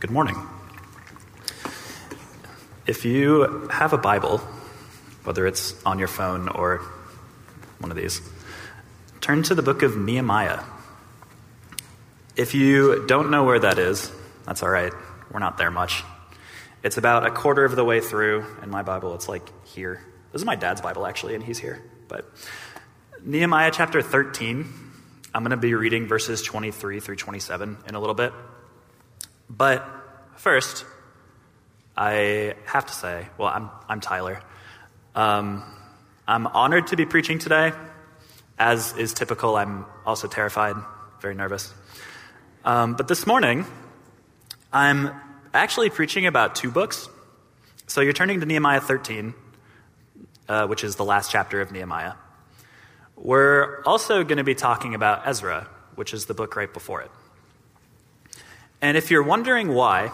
Good morning. If you have a Bible, whether it's on your phone or one of these, turn to the book of Nehemiah. If you don't know where that is, that's all right. We're not there much. It's about a quarter of the way through. In my Bible, it's like here. This is my dad's Bible, actually, and he's here. But Nehemiah chapter 13, I'm going to be reading verses 23 through 27 in a little bit. But first, I have to say, well, I'm, I'm Tyler. Um, I'm honored to be preaching today. As is typical, I'm also terrified, very nervous. Um, but this morning, I'm actually preaching about two books. So you're turning to Nehemiah 13, uh, which is the last chapter of Nehemiah. We're also going to be talking about Ezra, which is the book right before it. And if you're wondering why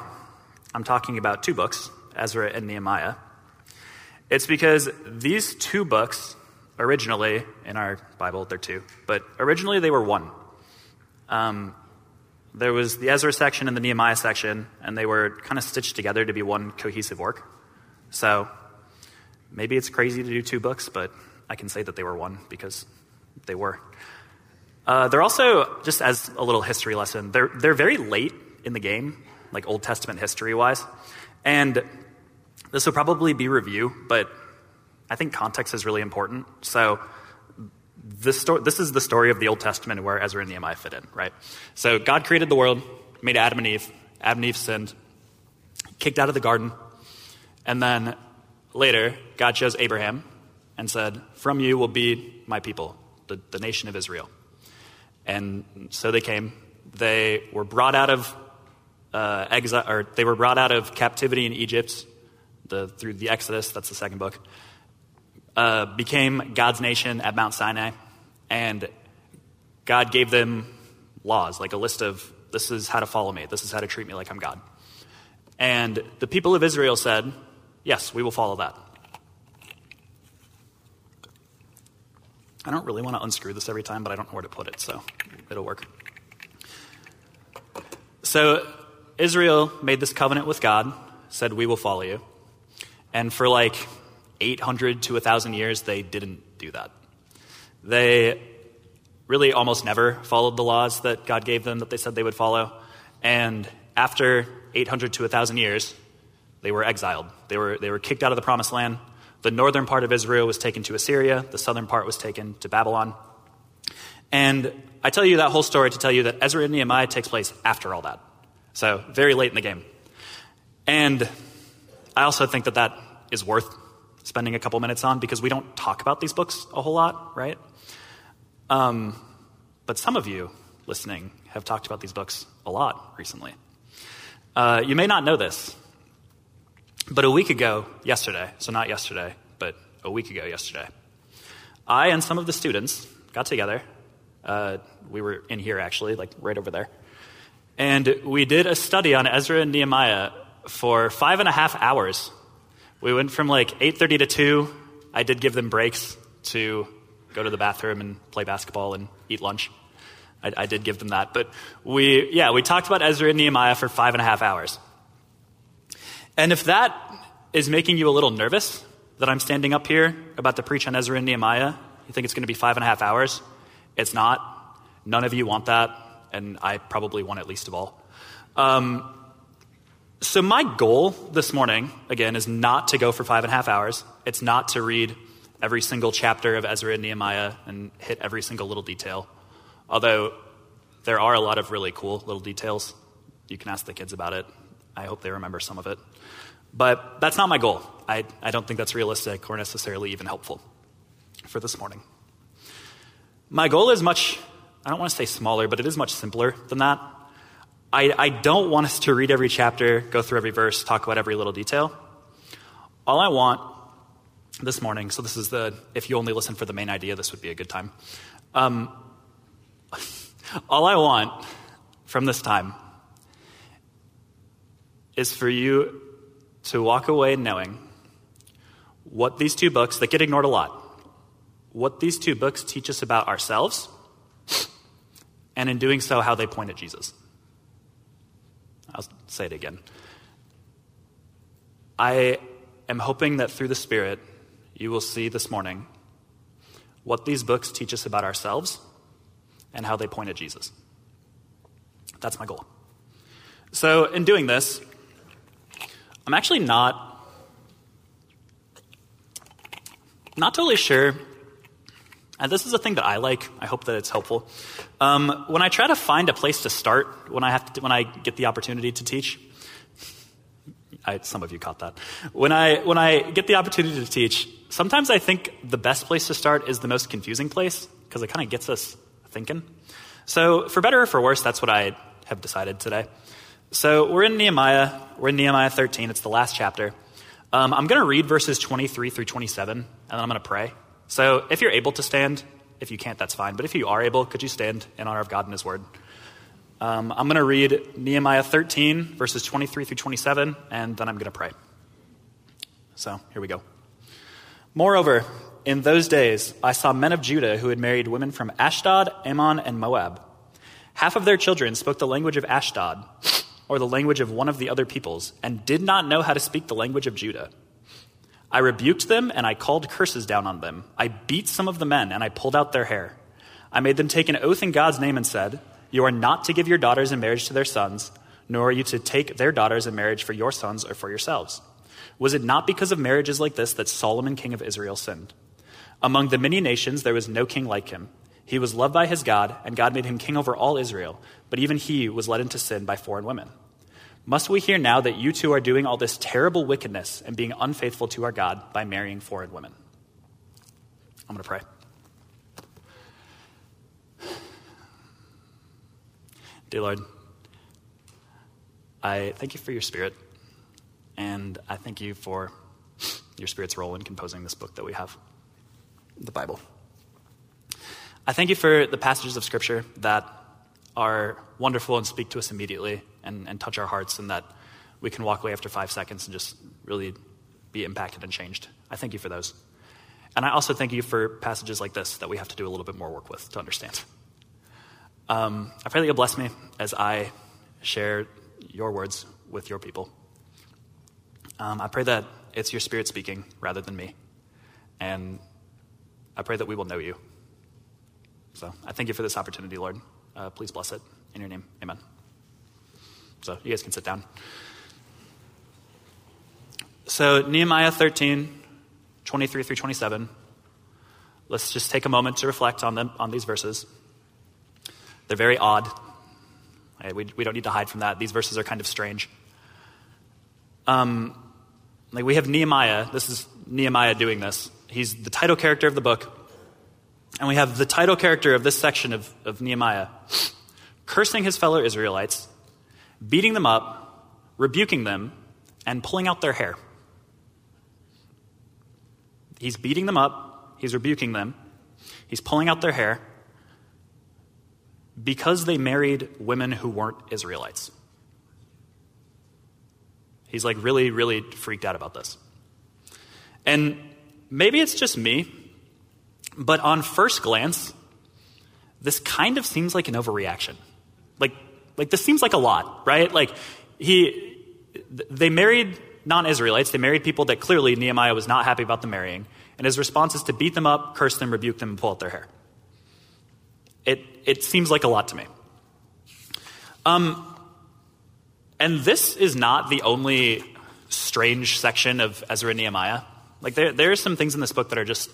I'm talking about two books, Ezra and Nehemiah, it's because these two books, originally in our Bible, they're two, but originally they were one. Um, there was the Ezra section and the Nehemiah section, and they were kind of stitched together to be one cohesive work. So maybe it's crazy to do two books, but I can say that they were one because they were. Uh, they're also, just as a little history lesson, they're, they're very late in the game, like Old Testament history wise. And this will probably be review, but I think context is really important. So this, sto- this is the story of the Old Testament where Ezra and Nehemiah fit in, right? So God created the world, made Adam and Eve. Adam and Eve sinned, kicked out of the garden, and then later, God chose Abraham and said, From you will be my people, the, the nation of Israel. And so they came. They were brought out of uh, or they were brought out of captivity in Egypt the, through the Exodus. That's the second book. Uh, became God's nation at Mount Sinai, and God gave them laws, like a list of this is how to follow me, this is how to treat me like I'm God. And the people of Israel said, Yes, we will follow that. I don't really want to unscrew this every time, but I don't know where to put it, so it'll work. So Israel made this covenant with God, said, We will follow you. And for like 800 to 1,000 years, they didn't do that. They really almost never followed the laws that God gave them that they said they would follow. And after 800 to 1,000 years, they were exiled. They were, they were kicked out of the promised land. The northern part of Israel was taken to Assyria, the southern part was taken to Babylon. And I tell you that whole story to tell you that Ezra and Nehemiah takes place after all that. So, very late in the game. And I also think that that is worth spending a couple minutes on because we don't talk about these books a whole lot, right? Um, but some of you listening have talked about these books a lot recently. Uh, you may not know this, but a week ago, yesterday, so not yesterday, but a week ago, yesterday, I and some of the students got together. Uh, we were in here actually, like right over there. And we did a study on Ezra and Nehemiah for five and a half hours. We went from like 8.30 to 2. I did give them breaks to go to the bathroom and play basketball and eat lunch. I, I did give them that. But we, yeah, we talked about Ezra and Nehemiah for five and a half hours. And if that is making you a little nervous that I'm standing up here about to preach on Ezra and Nehemiah, you think it's going to be five and a half hours? It's not. None of you want that, and I probably want it least of all. Um, so, my goal this morning, again, is not to go for five and a half hours. It's not to read every single chapter of Ezra and Nehemiah and hit every single little detail. Although there are a lot of really cool little details. You can ask the kids about it. I hope they remember some of it. But that's not my goal. I, I don't think that's realistic or necessarily even helpful for this morning. My goal is much, I don't want to say smaller, but it is much simpler than that. I, I don't want us to read every chapter, go through every verse, talk about every little detail. All I want this morning, so this is the, if you only listen for the main idea, this would be a good time. Um, all I want from this time is for you to walk away knowing what these two books that get ignored a lot, what these two books teach us about ourselves, and in doing so, how they point at Jesus. I'll say it again. I am hoping that through the Spirit, you will see this morning what these books teach us about ourselves and how they point at Jesus. That's my goal. So, in doing this, I'm actually not not totally sure. And this is a thing that I like. I hope that it's helpful. Um, when I try to find a place to start, when I have to, when I get the opportunity to teach, I, some of you caught that. When I when I get the opportunity to teach, sometimes I think the best place to start is the most confusing place because it kind of gets us thinking. So, for better or for worse, that's what I have decided today. So, we're in Nehemiah. We're in Nehemiah 13. It's the last chapter. Um, I'm going to read verses 23 through 27, and then I'm going to pray. So, if you're able to stand, if you can't, that's fine. But if you are able, could you stand in honor of God and His Word? Um, I'm going to read Nehemiah 13, verses 23 through 27, and then I'm going to pray. So, here we go. Moreover, in those days, I saw men of Judah who had married women from Ashdod, Ammon, and Moab. Half of their children spoke the language of Ashdod, or the language of one of the other peoples, and did not know how to speak the language of Judah. I rebuked them, and I called curses down on them. I beat some of the men, and I pulled out their hair. I made them take an oath in God's name and said, You are not to give your daughters in marriage to their sons, nor are you to take their daughters in marriage for your sons or for yourselves. Was it not because of marriages like this that Solomon, king of Israel, sinned? Among the many nations, there was no king like him. He was loved by his God, and God made him king over all Israel, but even he was led into sin by foreign women. Must we hear now that you two are doing all this terrible wickedness and being unfaithful to our God by marrying foreign women? I'm going to pray. Dear Lord, I thank you for your spirit, and I thank you for your spirit's role in composing this book that we have the Bible. I thank you for the passages of Scripture that are wonderful and speak to us immediately and, and touch our hearts, and that we can walk away after five seconds and just really be impacted and changed. I thank you for those. And I also thank you for passages like this that we have to do a little bit more work with to understand. Um, I pray that you'll bless me as I share your words with your people. Um, I pray that it's your spirit speaking rather than me. And I pray that we will know you. So I thank you for this opportunity, Lord. Uh, please bless it. In your name, amen. So you guys can sit down. So, Nehemiah 13, 23 through 27. Let's just take a moment to reflect on, them, on these verses. They're very odd. We, we don't need to hide from that. These verses are kind of strange. Um, like we have Nehemiah. This is Nehemiah doing this. He's the title character of the book. And we have the title character of this section of, of Nehemiah cursing his fellow Israelites, beating them up, rebuking them, and pulling out their hair. He's beating them up, he's rebuking them, he's pulling out their hair because they married women who weren't Israelites. He's like really, really freaked out about this. And maybe it's just me, but on first glance, this kind of seems like an overreaction. Like, this seems like a lot, right? Like he, they married non-Israelites. They married people that clearly Nehemiah was not happy about them marrying. And his response is to beat them up, curse them, rebuke them, and pull out their hair. It, it seems like a lot to me. Um, and this is not the only strange section of Ezra and Nehemiah. Like there, there are some things in this book that are just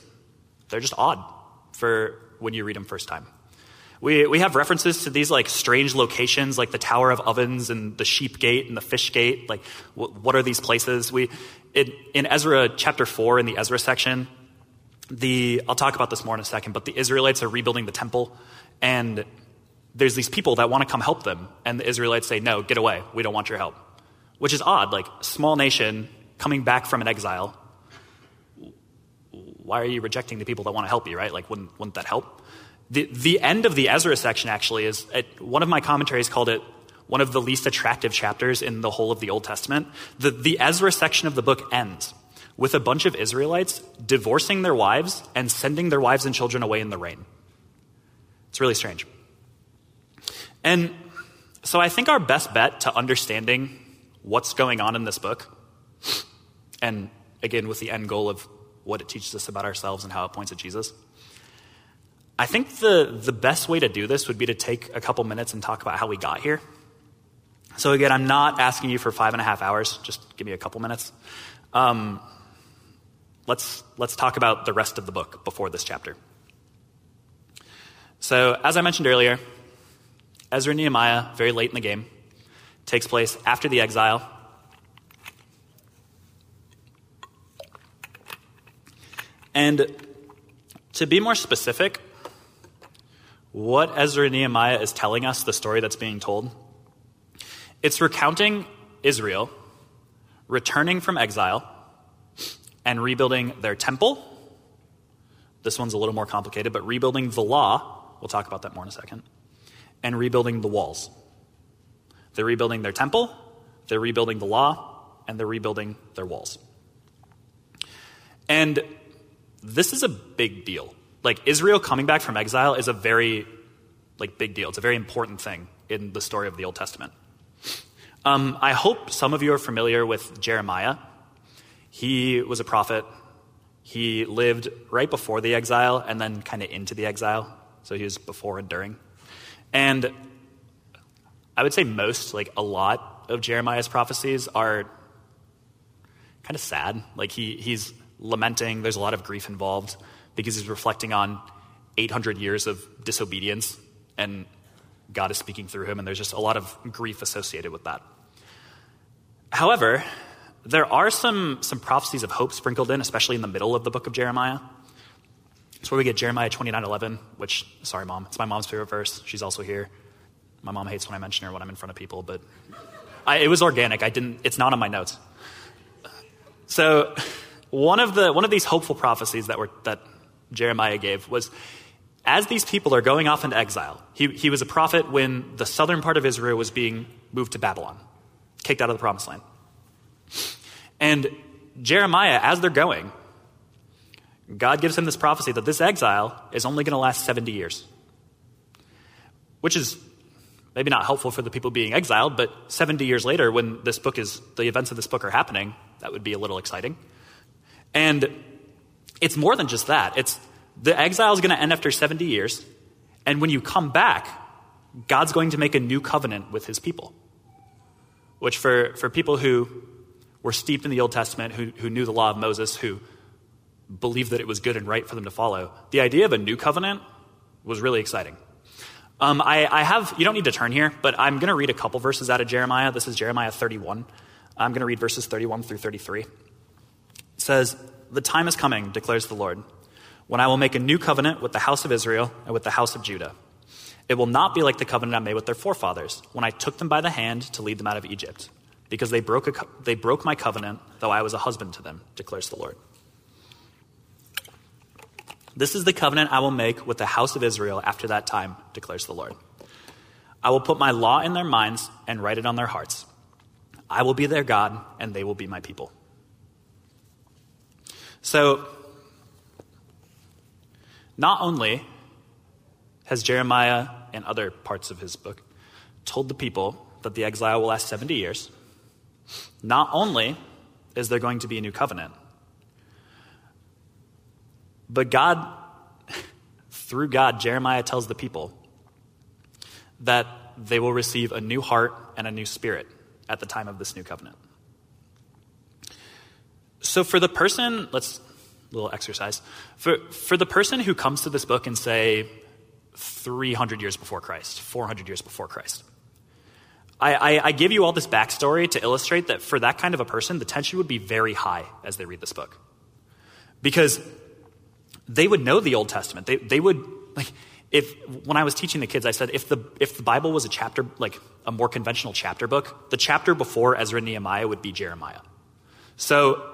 they're just odd for when you read them first time. We, we have references to these like strange locations like the Tower of Ovens and the Sheep Gate and the Fish Gate. Like, wh- what are these places? We, in Ezra chapter 4, in the Ezra section, the, I'll talk about this more in a second, but the Israelites are rebuilding the temple and there's these people that want to come help them. And the Israelites say, no, get away. We don't want your help. Which is odd. Like, small nation coming back from an exile why are you rejecting the people that want to help you, right? Like, wouldn't, wouldn't that help? The, the end of the Ezra section actually is, it, one of my commentaries called it one of the least attractive chapters in the whole of the Old Testament. The, the Ezra section of the book ends with a bunch of Israelites divorcing their wives and sending their wives and children away in the rain. It's really strange. And So I think our best bet to understanding what's going on in this book, and again with the end goal of what it teaches us about ourselves and how it points at Jesus, I think the, the best way to do this would be to take a couple minutes and talk about how we got here. So, again, I'm not asking you for five and a half hours, just give me a couple minutes. Um, let's, let's talk about the rest of the book before this chapter. So, as I mentioned earlier, Ezra and Nehemiah, very late in the game, takes place after the exile. And to be more specific, what Ezra and Nehemiah is telling us, the story that's being told, it's recounting Israel returning from exile and rebuilding their temple. This one's a little more complicated, but rebuilding the law. We'll talk about that more in a second. And rebuilding the walls. They're rebuilding their temple, they're rebuilding the law, and they're rebuilding their walls. And this is a big deal like Israel coming back from exile is a very like big deal. It's a very important thing in the story of the Old Testament. Um, I hope some of you are familiar with Jeremiah. He was a prophet. He lived right before the exile and then kind of into the exile. So he was before and during. And I would say most, like a lot of Jeremiah's prophecies are kind of sad. Like he, he's lamenting, there's a lot of grief involved because he's reflecting on 800 years of disobedience and God is speaking through him, and there's just a lot of grief associated with that. However, there are some, some prophecies of hope sprinkled in, especially in the middle of the book of Jeremiah. It's where we get Jeremiah 29 11, which, sorry, mom, it's my mom's favorite verse. She's also here. My mom hates when I mention her when I'm in front of people, but I, it was organic. I didn't, it's not on my notes. So, one of, the, one of these hopeful prophecies that, were, that Jeremiah gave was as these people are going off into exile, he, he was a prophet when the southern part of Israel was being moved to Babylon, kicked out of the promised land. And Jeremiah, as they're going, God gives him this prophecy that this exile is only going to last 70 years, which is maybe not helpful for the people being exiled, but 70 years later, when this book is, the events of this book are happening, that would be a little exciting. And it's more than just that. It's the exile is going to end after 70 years, and when you come back, God's going to make a new covenant with his people. Which, for, for people who were steeped in the Old Testament, who, who knew the law of Moses, who believed that it was good and right for them to follow, the idea of a new covenant was really exciting. Um, I, I, have, you don't need to turn here, but I'm going to read a couple verses out of Jeremiah. This is Jeremiah 31. I'm going to read verses 31 through 33. It says, the time is coming, declares the Lord, when I will make a new covenant with the house of Israel and with the house of Judah. It will not be like the covenant I made with their forefathers when I took them by the hand to lead them out of Egypt, because they broke, a, they broke my covenant, though I was a husband to them, declares the Lord. This is the covenant I will make with the house of Israel after that time, declares the Lord. I will put my law in their minds and write it on their hearts. I will be their God, and they will be my people. So, not only has Jeremiah and other parts of his book told the people that the exile will last 70 years, not only is there going to be a new covenant, but God, through God, Jeremiah tells the people that they will receive a new heart and a new spirit at the time of this new covenant. So for the person, let's little exercise. For for the person who comes to this book and say 300 years before Christ, 400 years before Christ. I, I, I give you all this backstory to illustrate that for that kind of a person, the tension would be very high as they read this book. Because they would know the Old Testament. They, they would, like, if, when I was teaching the kids, I said, if the, if the Bible was a chapter, like a more conventional chapter book, the chapter before Ezra and Nehemiah would be Jeremiah. So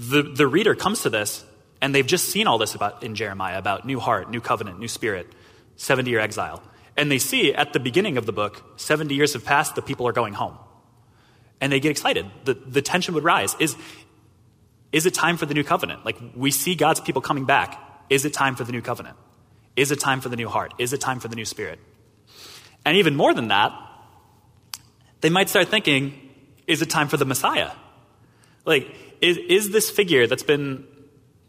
the, the reader comes to this and they've just seen all this about in Jeremiah about new heart, new covenant, new spirit, 70 year exile. And they see at the beginning of the book, 70 years have passed, the people are going home. And they get excited. The, the tension would rise. Is, is it time for the new covenant? Like we see God's people coming back. Is it time for the new covenant? Is it time for the new heart? Is it time for the new spirit? And even more than that, they might start thinking, is it time for the Messiah? Like, is, is this figure that's been,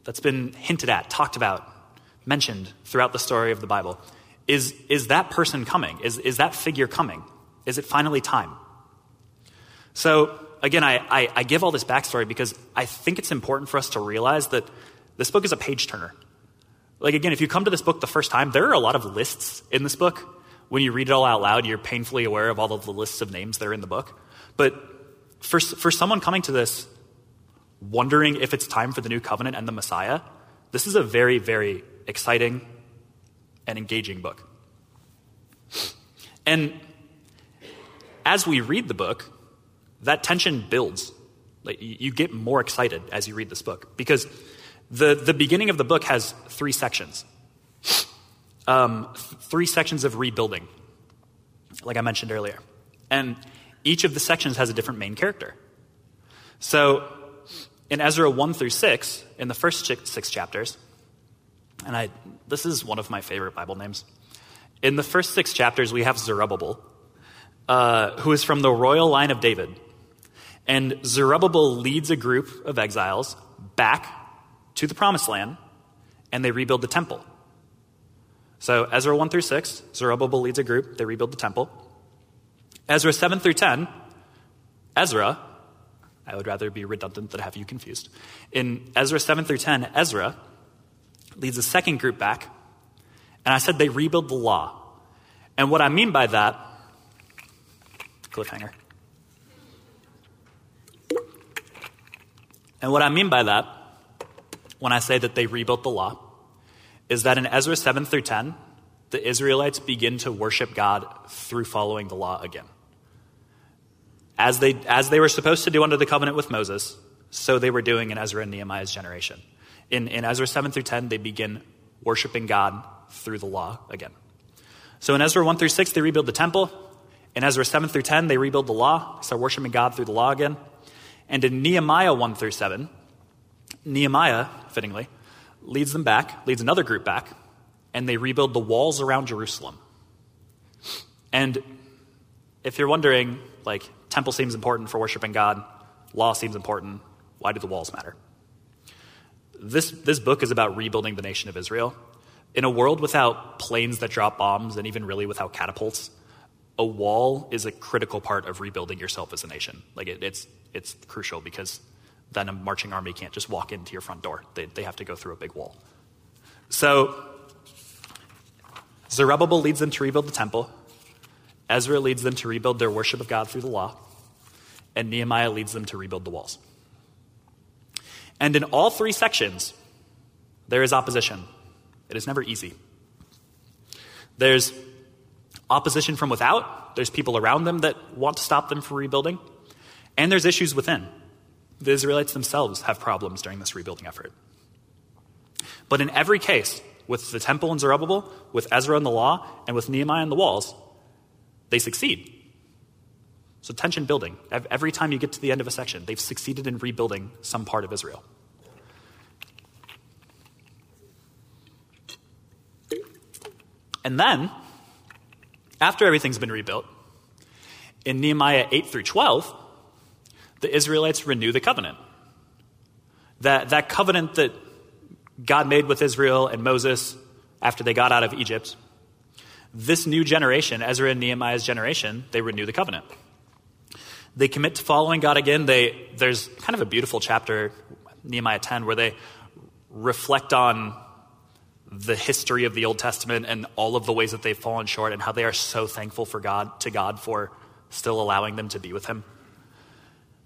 that's been hinted at, talked about, mentioned throughout the story of the Bible, is, is that person coming? Is, is that figure coming? Is it finally time? So, again, I, I, I give all this backstory because I think it's important for us to realize that this book is a page turner. Like, again, if you come to this book the first time, there are a lot of lists in this book. When you read it all out loud, you're painfully aware of all of the lists of names that are in the book. But for, for someone coming to this wondering if it's time for the new covenant and the Messiah, this is a very, very exciting and engaging book. And as we read the book, that tension builds. Like you get more excited as you read this book because the, the beginning of the book has three sections. Um, three sections of rebuilding, like I mentioned earlier. And each of the sections has a different main character. So in Ezra 1 through 6, in the first six chapters, and I, this is one of my favorite Bible names. In the first six chapters, we have Zerubbabel, uh, who is from the royal line of David. And Zerubbabel leads a group of exiles back to the promised land, and they rebuild the temple. So, Ezra 1 through 6, Zerubbabel leads a group, they rebuild the temple. Ezra 7 through 10, Ezra, I would rather be redundant than have you confused. In Ezra 7 through 10, Ezra leads a second group back, and I said they rebuild the law. And what I mean by that, cliffhanger. And what I mean by that, when I say that they rebuilt the law, is that in Ezra 7 through 10, the Israelites begin to worship God through following the law again. As they, as they were supposed to do under the covenant with Moses, so they were doing in Ezra and Nehemiah's generation. In, in Ezra 7 through 10, they begin worshiping God through the law again. So in Ezra 1 through 6, they rebuild the temple. In Ezra 7 through 10, they rebuild the law, start worshiping God through the law again. And in Nehemiah 1 through 7, Nehemiah, fittingly, leads them back, leads another group back, and they rebuild the walls around Jerusalem. And if you're wondering, like, temple seems important for worshiping God, law seems important, why do the walls matter? This, this book is about rebuilding the nation of Israel. In a world without planes that drop bombs and even really without catapults, a wall is a critical part of rebuilding yourself as a nation. Like it, it's, it's crucial because then a marching army can't just walk into your front door. They, they have to go through a big wall. So Zerubbabel leads them to rebuild the temple. Ezra leads them to rebuild their worship of God through the law. And Nehemiah leads them to rebuild the walls. And in all three sections, there is opposition. It is never easy. There's opposition from without, there's people around them that want to stop them from rebuilding, and there's issues within. The Israelites themselves have problems during this rebuilding effort. But in every case, with the temple and Zerubbabel, with Ezra and the law, and with Nehemiah and the walls, they succeed. So, tension building. Every time you get to the end of a section, they've succeeded in rebuilding some part of Israel. And then, after everything's been rebuilt, in Nehemiah 8 through 12, the Israelites renew the covenant. That, that covenant that God made with Israel and Moses after they got out of Egypt, this new generation, Ezra and Nehemiah's generation, they renew the covenant. They commit to following God again. They, there's kind of a beautiful chapter, Nehemiah 10, where they reflect on the history of the Old Testament and all of the ways that they've fallen short and how they are so thankful for God to God for still allowing them to be with him.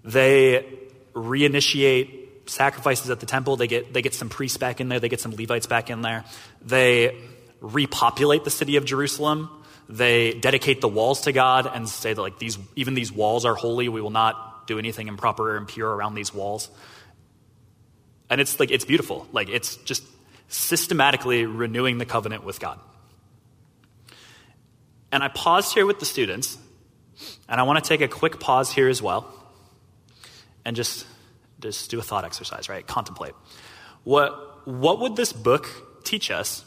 They reinitiate sacrifices at the temple. They get, they get some priests back in there. They get some Levites back in there. They repopulate the city of Jerusalem they dedicate the walls to God and say that like these even these walls are holy. We will not do anything improper or impure around these walls. And it's like it's beautiful. Like it's just systematically renewing the covenant with God. And I paused here with the students, and I want to take a quick pause here as well and just just do a thought exercise, right? Contemplate. What what would this book teach us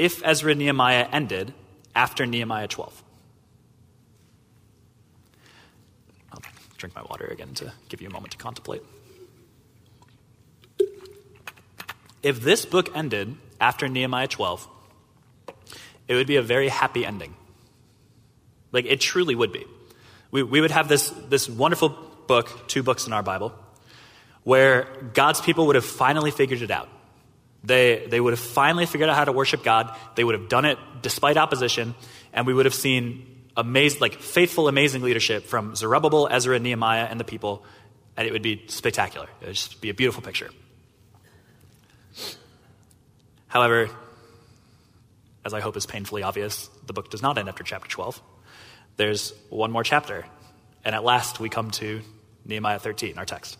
if Ezra Nehemiah ended after Nehemiah 12. I'll drink my water again to give you a moment to contemplate. If this book ended after Nehemiah 12, it would be a very happy ending. Like, it truly would be. We, we would have this, this wonderful book, two books in our Bible, where God's people would have finally figured it out. They, they would have finally figured out how to worship God. They would have done it despite opposition, and we would have seen amazing, like faithful, amazing leadership from Zerubbabel, Ezra, Nehemiah, and the people, and it would be spectacular. It would just be a beautiful picture. However, as I hope is painfully obvious, the book does not end after chapter 12. There's one more chapter, and at last we come to Nehemiah 13, our text.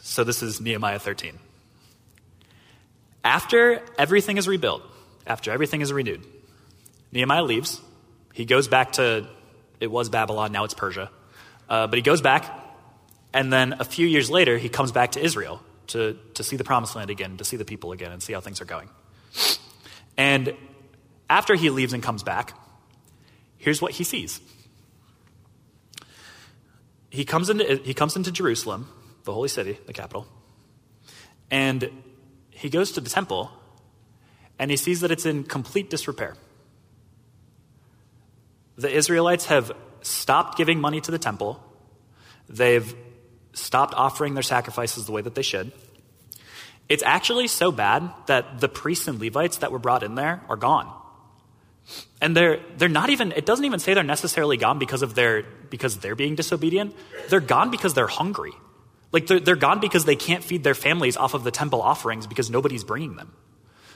So this is Nehemiah 13. After everything is rebuilt, after everything is renewed, Nehemiah leaves. He goes back to, it was Babylon, now it's Persia. Uh, but he goes back, and then a few years later, he comes back to Israel to, to see the promised land again, to see the people again, and see how things are going. And after he leaves and comes back, here's what he sees. He comes into, he comes into Jerusalem, the holy city, the capital, and he goes to the temple and he sees that it's in complete disrepair. The Israelites have stopped giving money to the temple. They've stopped offering their sacrifices the way that they should. It's actually so bad that the priests and Levites that were brought in there are gone. And they're, they're not even, it doesn't even say they're necessarily gone because of their, because they're being disobedient. They're gone because they're hungry. Like they're, they're gone because they can't feed their families off of the temple offerings because nobody's bringing them.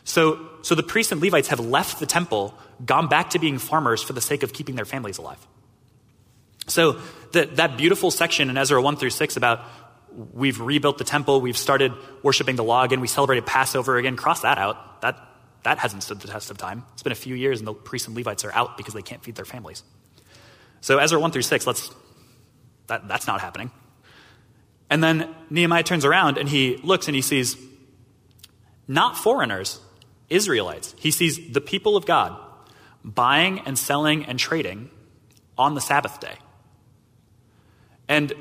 So, so the priests and Levites have left the temple, gone back to being farmers for the sake of keeping their families alive. So the, that beautiful section in Ezra 1 through 6 about we've rebuilt the temple, we've started worshiping the law again, we celebrated Passover again, cross that out. That, that hasn't stood the test of time. It's been a few years and the priests and Levites are out because they can't feed their families. So Ezra 1 through 6, let's, that, that's not happening. And then Nehemiah turns around and he looks and he sees not foreigners, Israelites. He sees the people of God buying and selling and trading on the Sabbath day. And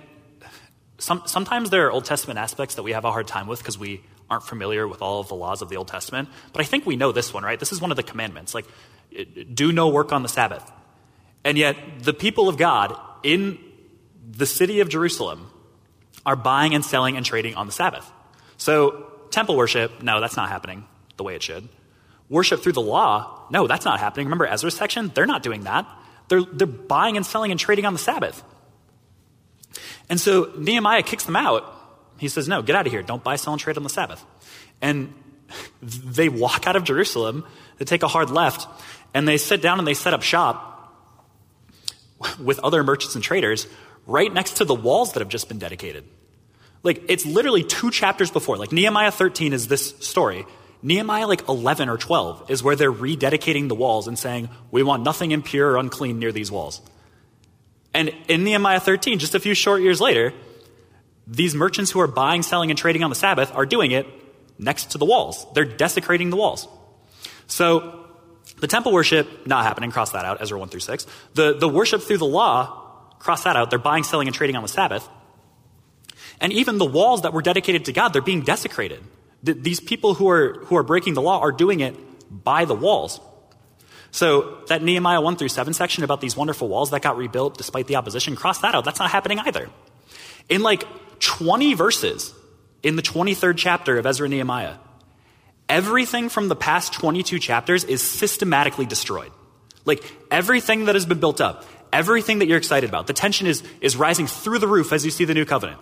some, sometimes there are Old Testament aspects that we have a hard time with because we aren't familiar with all of the laws of the Old Testament. But I think we know this one, right? This is one of the commandments. Like, do no work on the Sabbath. And yet, the people of God in the city of Jerusalem are buying and selling and trading on the Sabbath. So, temple worship, no, that's not happening the way it should. Worship through the law, no, that's not happening. Remember Ezra's section? They're not doing that. They're, they're buying and selling and trading on the Sabbath. And so Nehemiah kicks them out. He says, No, get out of here. Don't buy, sell, and trade on the Sabbath. And they walk out of Jerusalem, they take a hard left, and they sit down and they set up shop with other merchants and traders right next to the walls that have just been dedicated. Like, it's literally two chapters before. Like, Nehemiah 13 is this story. Nehemiah, like 11 or 12, is where they're rededicating the walls and saying, We want nothing impure or unclean near these walls. And in Nehemiah 13, just a few short years later, these merchants who are buying, selling, and trading on the Sabbath are doing it next to the walls. They're desecrating the walls. So the temple worship, not happening, cross that out, Ezra 1 through 6. The, the worship through the law, cross that out. They're buying, selling, and trading on the Sabbath. And even the walls that were dedicated to God, they're being desecrated. The, these people who are, who are breaking the law are doing it by the walls. So that Nehemiah 1 through 7 section about these wonderful walls that got rebuilt despite the opposition, cross that out. That's not happening either. In like 20 verses in the 23rd chapter of Ezra and Nehemiah, everything from the past 22 chapters is systematically destroyed. Like everything that has been built up, everything that you're excited about, the tension is, is rising through the roof as you see the new covenant.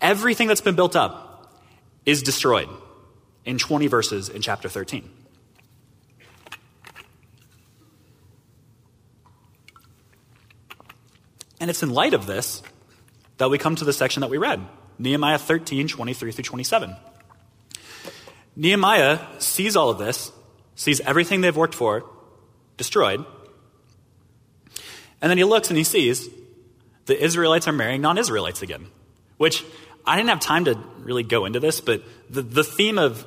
Everything that's been built up is destroyed in 20 verses in chapter 13. And it's in light of this that we come to the section that we read Nehemiah 13, 23 through 27. Nehemiah sees all of this, sees everything they've worked for destroyed, and then he looks and he sees the Israelites are marrying non Israelites again, which I didn't have time to really go into this, but the, the theme of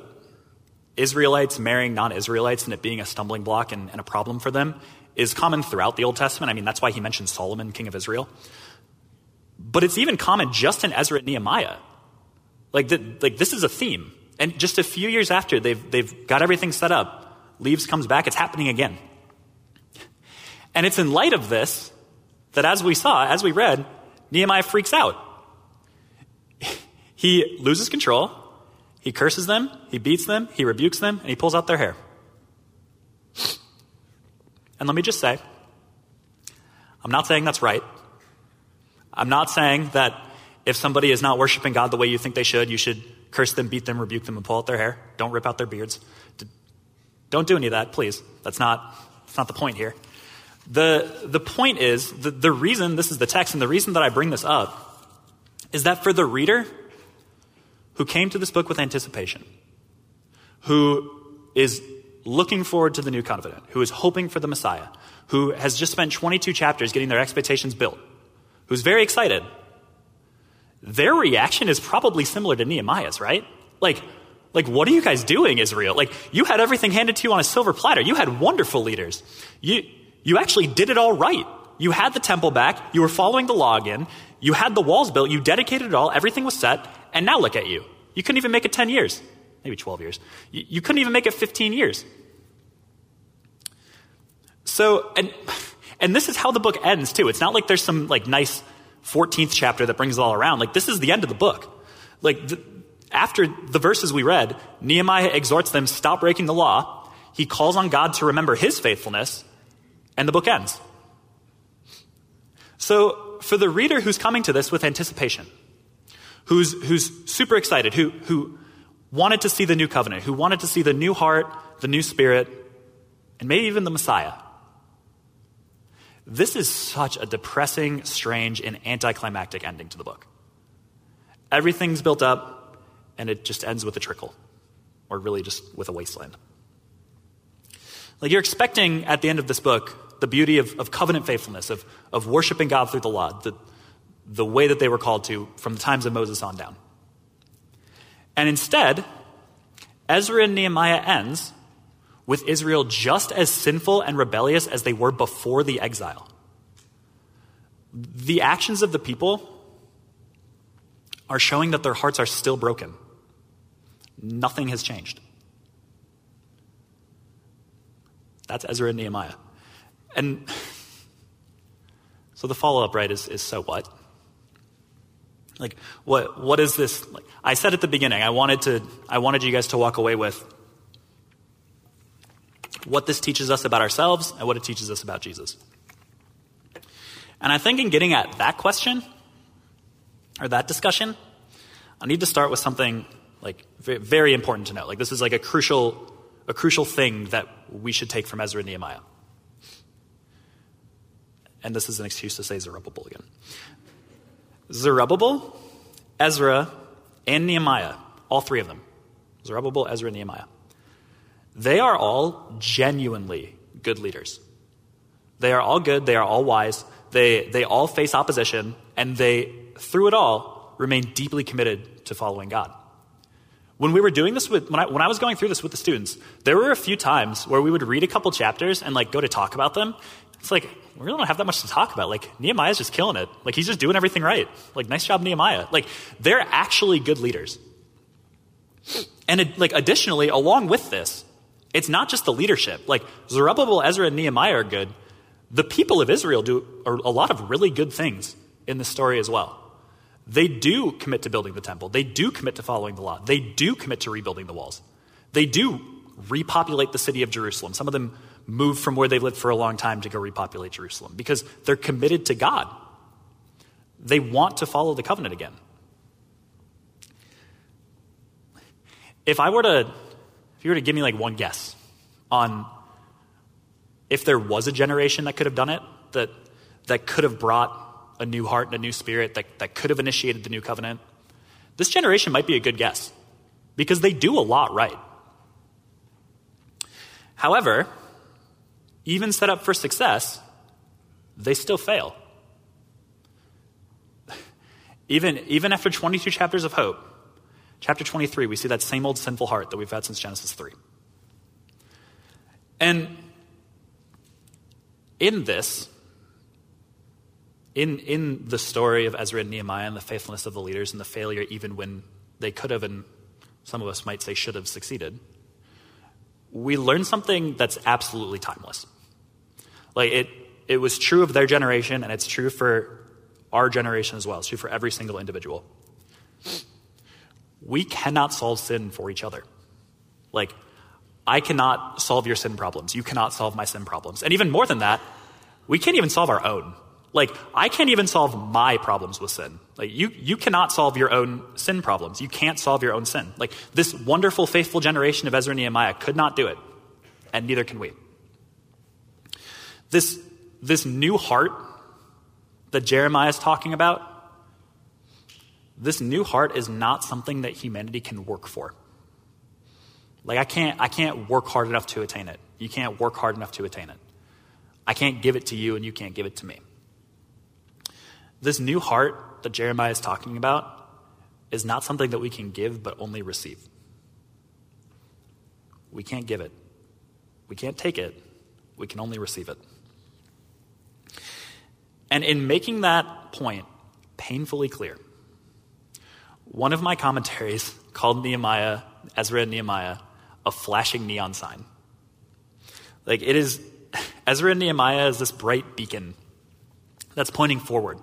Israelites marrying non Israelites and it being a stumbling block and, and, a problem for them is common throughout the Old Testament. I mean, that's why he mentions Solomon, king of Israel. But it's even common just in Ezra and Nehemiah. Like, the, like this is a theme. And just a few years after they've, they've got everything set up, Leaves comes back, it's happening again. And it's in light of this that as we saw, as we read, Nehemiah freaks out. He loses control, he curses them, he beats them, he rebukes them, and he pulls out their hair. And let me just say, I'm not saying that's right. I'm not saying that if somebody is not worshiping God the way you think they should, you should curse them, beat them, rebuke them, and pull out their hair. Don't rip out their beards. Don't do any of that, please. That's not, that's not the point here. The, the point is, the, the reason this is the text, and the reason that I bring this up, is that for the reader who came to this book with anticipation, who is looking forward to the new covenant, who is hoping for the Messiah, who has just spent 22 chapters getting their expectations built, who's very excited, their reaction is probably similar to Nehemiah's, right? Like, like, what are you guys doing, Israel? Like, you had everything handed to you on a silver platter. You had wonderful leaders. You, you actually did it all right. You had the temple back. You were following the login. You had the walls built. You dedicated it all. Everything was set. And now look at you. You couldn't even make it 10 years. Maybe 12 years. You, you couldn't even make it 15 years. So, and, and this is how the book ends, too. It's not like there's some, like, nice 14th chapter that brings it all around. Like, this is the end of the book. Like, the, after the verses we read, Nehemiah exhorts them, stop breaking the law. He calls on God to remember his faithfulness, and the book ends. So, for the reader who's coming to this with anticipation, who's, who's super excited, who, who wanted to see the new covenant, who wanted to see the new heart, the new spirit, and maybe even the Messiah, this is such a depressing, strange, and anticlimactic ending to the book. Everything's built up, and it just ends with a trickle, or really just with a wasteland. Like you're expecting at the end of this book the beauty of, of covenant faithfulness, of, of worshiping God through the law, the, the way that they were called to from the times of Moses on down. And instead, Ezra and Nehemiah ends with Israel just as sinful and rebellious as they were before the exile. The actions of the people are showing that their hearts are still broken. Nothing has changed. That's Ezra and Nehemiah. And so the follow up, right, is, is so what? Like, what, what is this? Like, I said at the beginning, I wanted, to, I wanted you guys to walk away with what this teaches us about ourselves and what it teaches us about Jesus. And I think in getting at that question, or that discussion, I need to start with something like very important to know. Like this is like a crucial, a crucial thing that we should take from Ezra and Nehemiah. And this is an excuse to say Zerubbabel again. Zerubbabel, Ezra, and Nehemiah, all three of them, Zerubbabel, Ezra, and Nehemiah, they are all genuinely good leaders. They are all good, they are all wise, they, they all face opposition, and they, through it all, remain deeply committed to following God. When we were doing this with, when I, when I was going through this with the students, there were a few times where we would read a couple chapters and like go to talk about them. It's like, we really don't have that much to talk about. Like, Nehemiah's just killing it. Like, he's just doing everything right. Like, nice job, Nehemiah. Like, they're actually good leaders. And it, like, additionally, along with this, it's not just the leadership. Like, Zerubbabel, Ezra, and Nehemiah are good. The people of Israel do a lot of really good things in this story as well. They do commit to building the temple. They do commit to following the law. They do commit to rebuilding the walls. They do repopulate the city of Jerusalem. Some of them move from where they've lived for a long time to go repopulate Jerusalem because they're committed to God. They want to follow the covenant again. If I were to, if you were to give me like one guess on if there was a generation that could have done it, that, that could have brought a new heart and a new spirit that, that could have initiated the new covenant, this generation might be a good guess because they do a lot right. However, even set up for success, they still fail. Even, even after 22 chapters of hope, chapter 23, we see that same old sinful heart that we've had since Genesis 3. And in this, in, in the story of Ezra and Nehemiah and the faithfulness of the leaders and the failure, even when they could have, and some of us might say should have succeeded, we learn something that's absolutely timeless. Like it, it was true of their generation, and it's true for our generation as well. It's true for every single individual. We cannot solve sin for each other. Like, I cannot solve your sin problems. You cannot solve my sin problems. And even more than that, we can't even solve our own. Like, I can't even solve my problems with sin. Like, you, you cannot solve your own sin problems. You can't solve your own sin. Like, this wonderful, faithful generation of Ezra and Nehemiah could not do it, and neither can we. This, this new heart that Jeremiah is talking about, this new heart is not something that humanity can work for. Like, I can't, I can't work hard enough to attain it. You can't work hard enough to attain it. I can't give it to you, and you can't give it to me. This new heart that Jeremiah is talking about is not something that we can give, but only receive. We can't give it, we can't take it, we can only receive it. And in making that point painfully clear, one of my commentaries called Nehemiah, Ezra and Nehemiah, a flashing neon sign. Like it is, Ezra and Nehemiah is this bright beacon that's pointing forward.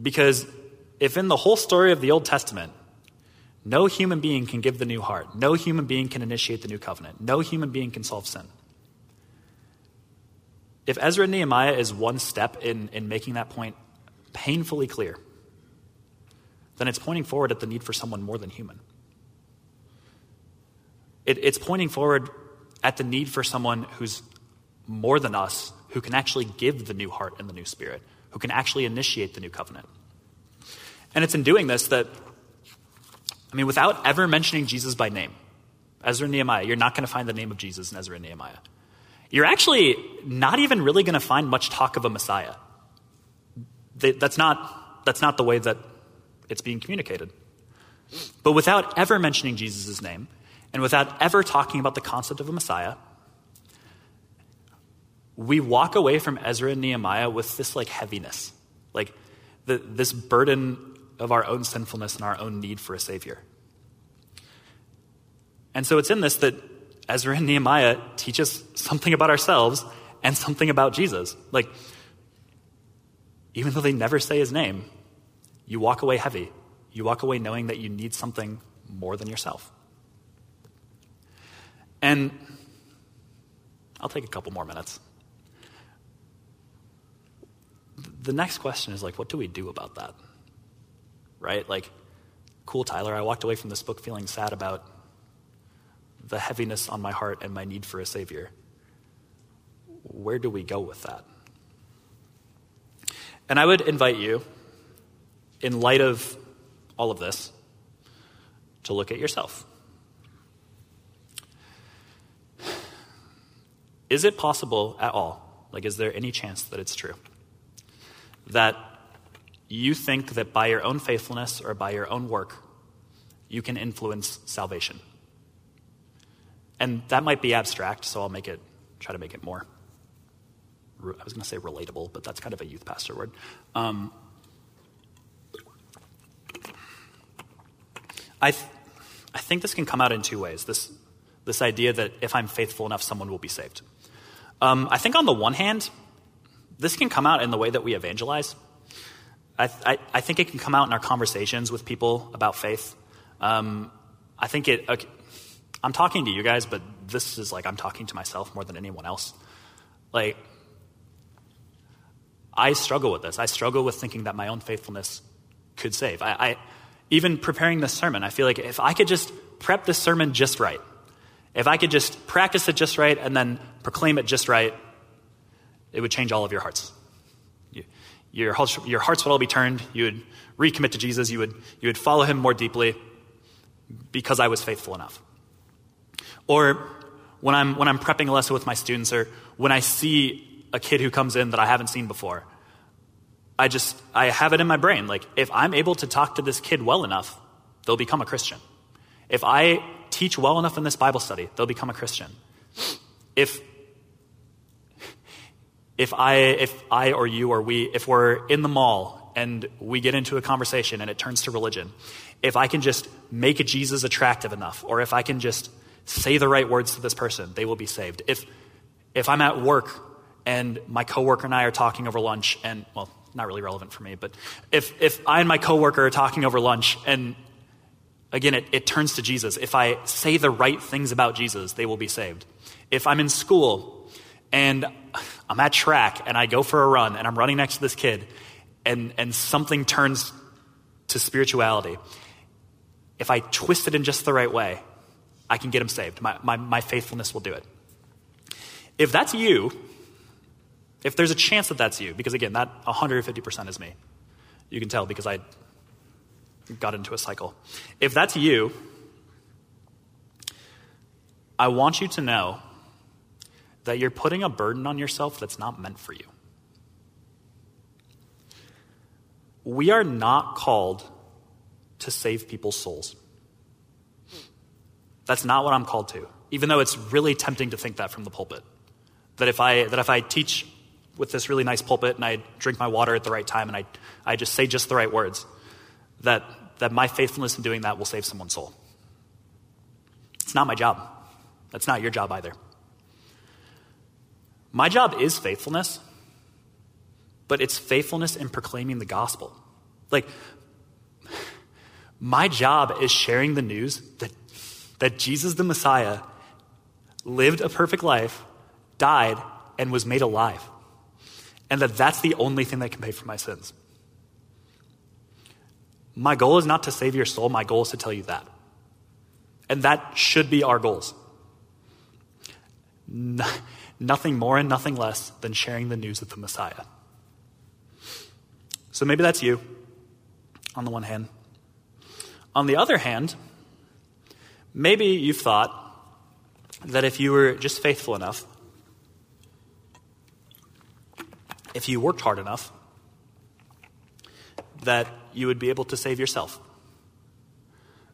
Because if in the whole story of the Old Testament, no human being can give the new heart, no human being can initiate the new covenant, no human being can solve sin. If Ezra and Nehemiah is one step in, in making that point painfully clear, then it's pointing forward at the need for someone more than human. It, it's pointing forward at the need for someone who's more than us, who can actually give the new heart and the new spirit, who can actually initiate the new covenant. And it's in doing this that, I mean, without ever mentioning Jesus by name, Ezra and Nehemiah, you're not going to find the name of Jesus in Ezra and Nehemiah. You're actually not even really going to find much talk of a Messiah. That's not, that's not the way that it's being communicated. But without ever mentioning Jesus' name, and without ever talking about the concept of a Messiah, we walk away from Ezra and Nehemiah with this like heaviness, like the, this burden of our own sinfulness and our own need for a Savior. And so it's in this that Ezra and Nehemiah teach us something about ourselves and something about Jesus. Like, even though they never say his name, you walk away heavy. You walk away knowing that you need something more than yourself. And I'll take a couple more minutes the next question is like, what do we do about that? Right? Like, cool, Tyler, I walked away from this book feeling sad about the heaviness on my heart and my need for a Savior. Where do we go with that? And I would invite you, in light of all of this, to look at yourself. Is it possible at all? Like, is there any chance that it's true? that you think that by your own faithfulness or by your own work, you can influence salvation. And that might be abstract, so I'll make it, try to make it more, I was going to say relatable, but that's kind of a youth pastor word. Um, I, th- I think this can come out in two ways this, this idea that if I'm faithful enough, someone will be saved. Um, I think on the one hand, this can come out in the way that we evangelize. I, I, I think it can come out in our conversations with people about faith. Um, I think it, okay, I'm talking to you guys, but this is like I'm talking to myself more than anyone else. Like, I struggle with this. I struggle with thinking that my own faithfulness could save. I, I, even preparing this sermon, I feel like if I could just prep this sermon just right, if I could just practice it just right and then proclaim it just right, it would change all of your hearts. You, your, your hearts would all be turned. You would recommit to Jesus. You would, you would follow him more deeply because I was faithful enough. Or when I'm, when I'm prepping a lesson with my students, or when I see a kid who comes in that I haven't seen before, I just, I have it in my brain. Like, if I'm able to talk to this kid well enough, they'll become a Christian. If I teach well enough in this Bible study, they'll become a Christian. If if I, if I or you or we, if we're in the mall and we get into a conversation and it turns to religion, if I can just make Jesus attractive enough, or if I can just say the right words to this person, they will be saved. If, if I'm at work and my coworker and I are talking over lunch, and, well, not really relevant for me, but if, if I and my coworker are talking over lunch and again, it, it turns to Jesus. If I say the right things about Jesus, they will be saved. If I'm in school and I'm at track and I go for a run and I'm running next to this kid and, and something turns to spirituality, if I twist it in just the right way, I can get him saved. My, my, my faithfulness will do it. If that's you, if there's a chance that that's you, because again, that 150% is me. You can tell because I got into a cycle. If that's you, I want you to know that you're putting a burden on yourself that's not meant for you. We are not called to save people's souls. That's not what I'm called to, even though it's really tempting to think that from the pulpit. That if I, that if I teach with this really nice pulpit and I drink my water at the right time and I, I just say just the right words, that, that my faithfulness in doing that will save someone's soul. It's not my job. That's not your job either. My job is faithfulness, but it's faithfulness in proclaiming the gospel. Like, my job is sharing the news that, that Jesus the Messiah lived a perfect life, died, and was made alive. And that that's the only thing that can pay for my sins. My goal is not to save your soul, my goal is to tell you that. And that should be our goals. No, nothing more and nothing less than sharing the news of the Messiah. So maybe that's you, on the one hand. On the other hand, maybe you've thought that if you were just faithful enough, if you worked hard enough, that you would be able to save yourself.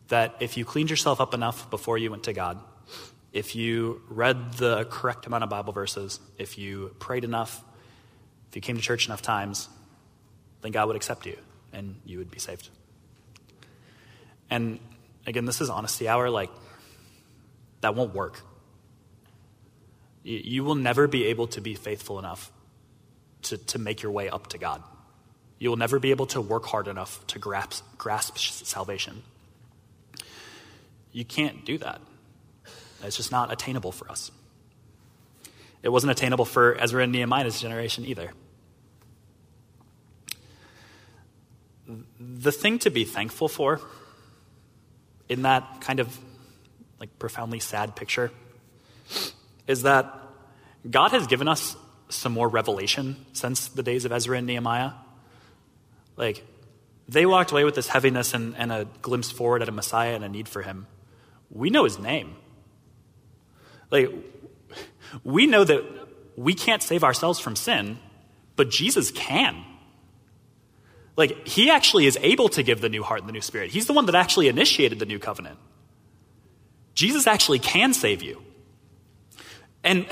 That if you cleaned yourself up enough before you went to God, if you read the correct amount of Bible verses, if you prayed enough, if you came to church enough times, then God would accept you and you would be saved. And again, this is honesty hour. Like, that won't work. You will never be able to be faithful enough to, to make your way up to God. You will never be able to work hard enough to grasp, grasp salvation. You can't do that. It's just not attainable for us. It wasn't attainable for Ezra and Nehemiah's generation either. The thing to be thankful for in that kind of like profoundly sad picture is that God has given us some more revelation since the days of Ezra and Nehemiah. Like, they walked away with this heaviness and, and a glimpse forward at a Messiah and a need for him. We know his name. Like, we know that we can't save ourselves from sin, but Jesus can. Like, he actually is able to give the new heart and the new spirit. He's the one that actually initiated the new covenant. Jesus actually can save you. And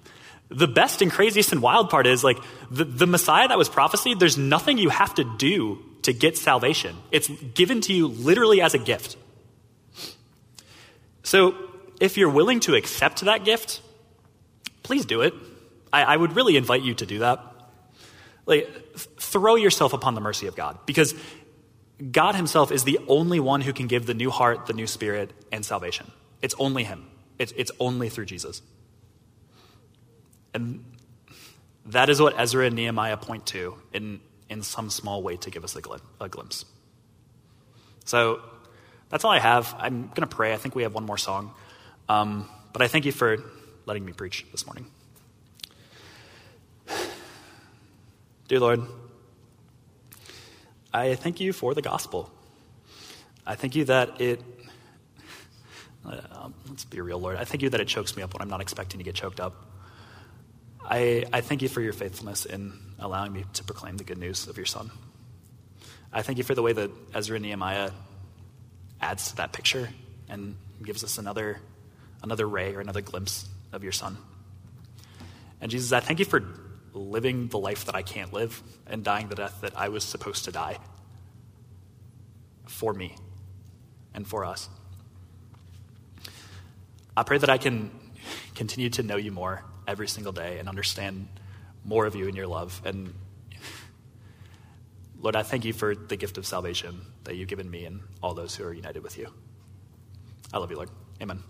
the best and craziest and wild part is like the, the Messiah that was prophesied, there's nothing you have to do to get salvation. It's given to you literally as a gift. So if you're willing to accept that gift, please do it. I, I would really invite you to do that. Like, throw yourself upon the mercy of God because God Himself is the only one who can give the new heart, the new spirit, and salvation. It's only Him, it's, it's only through Jesus. And that is what Ezra and Nehemiah point to in, in some small way to give us a, glim- a glimpse. So that's all I have. I'm going to pray. I think we have one more song. Um, but I thank you for letting me preach this morning. Dear Lord, I thank you for the gospel. I thank you that it, uh, let's be real, Lord. I thank you that it chokes me up when I'm not expecting to get choked up. I, I thank you for your faithfulness in allowing me to proclaim the good news of your Son. I thank you for the way that Ezra and Nehemiah adds to that picture and gives us another, another ray or another glimpse of your Son. And Jesus, I thank you for living the life that I can't live and dying the death that I was supposed to die for me and for us. I pray that I can continue to know you more every single day and understand more of you and your love. And Lord, I thank you for the gift of salvation that you've given me and all those who are united with you. I love you, Lord. Amen.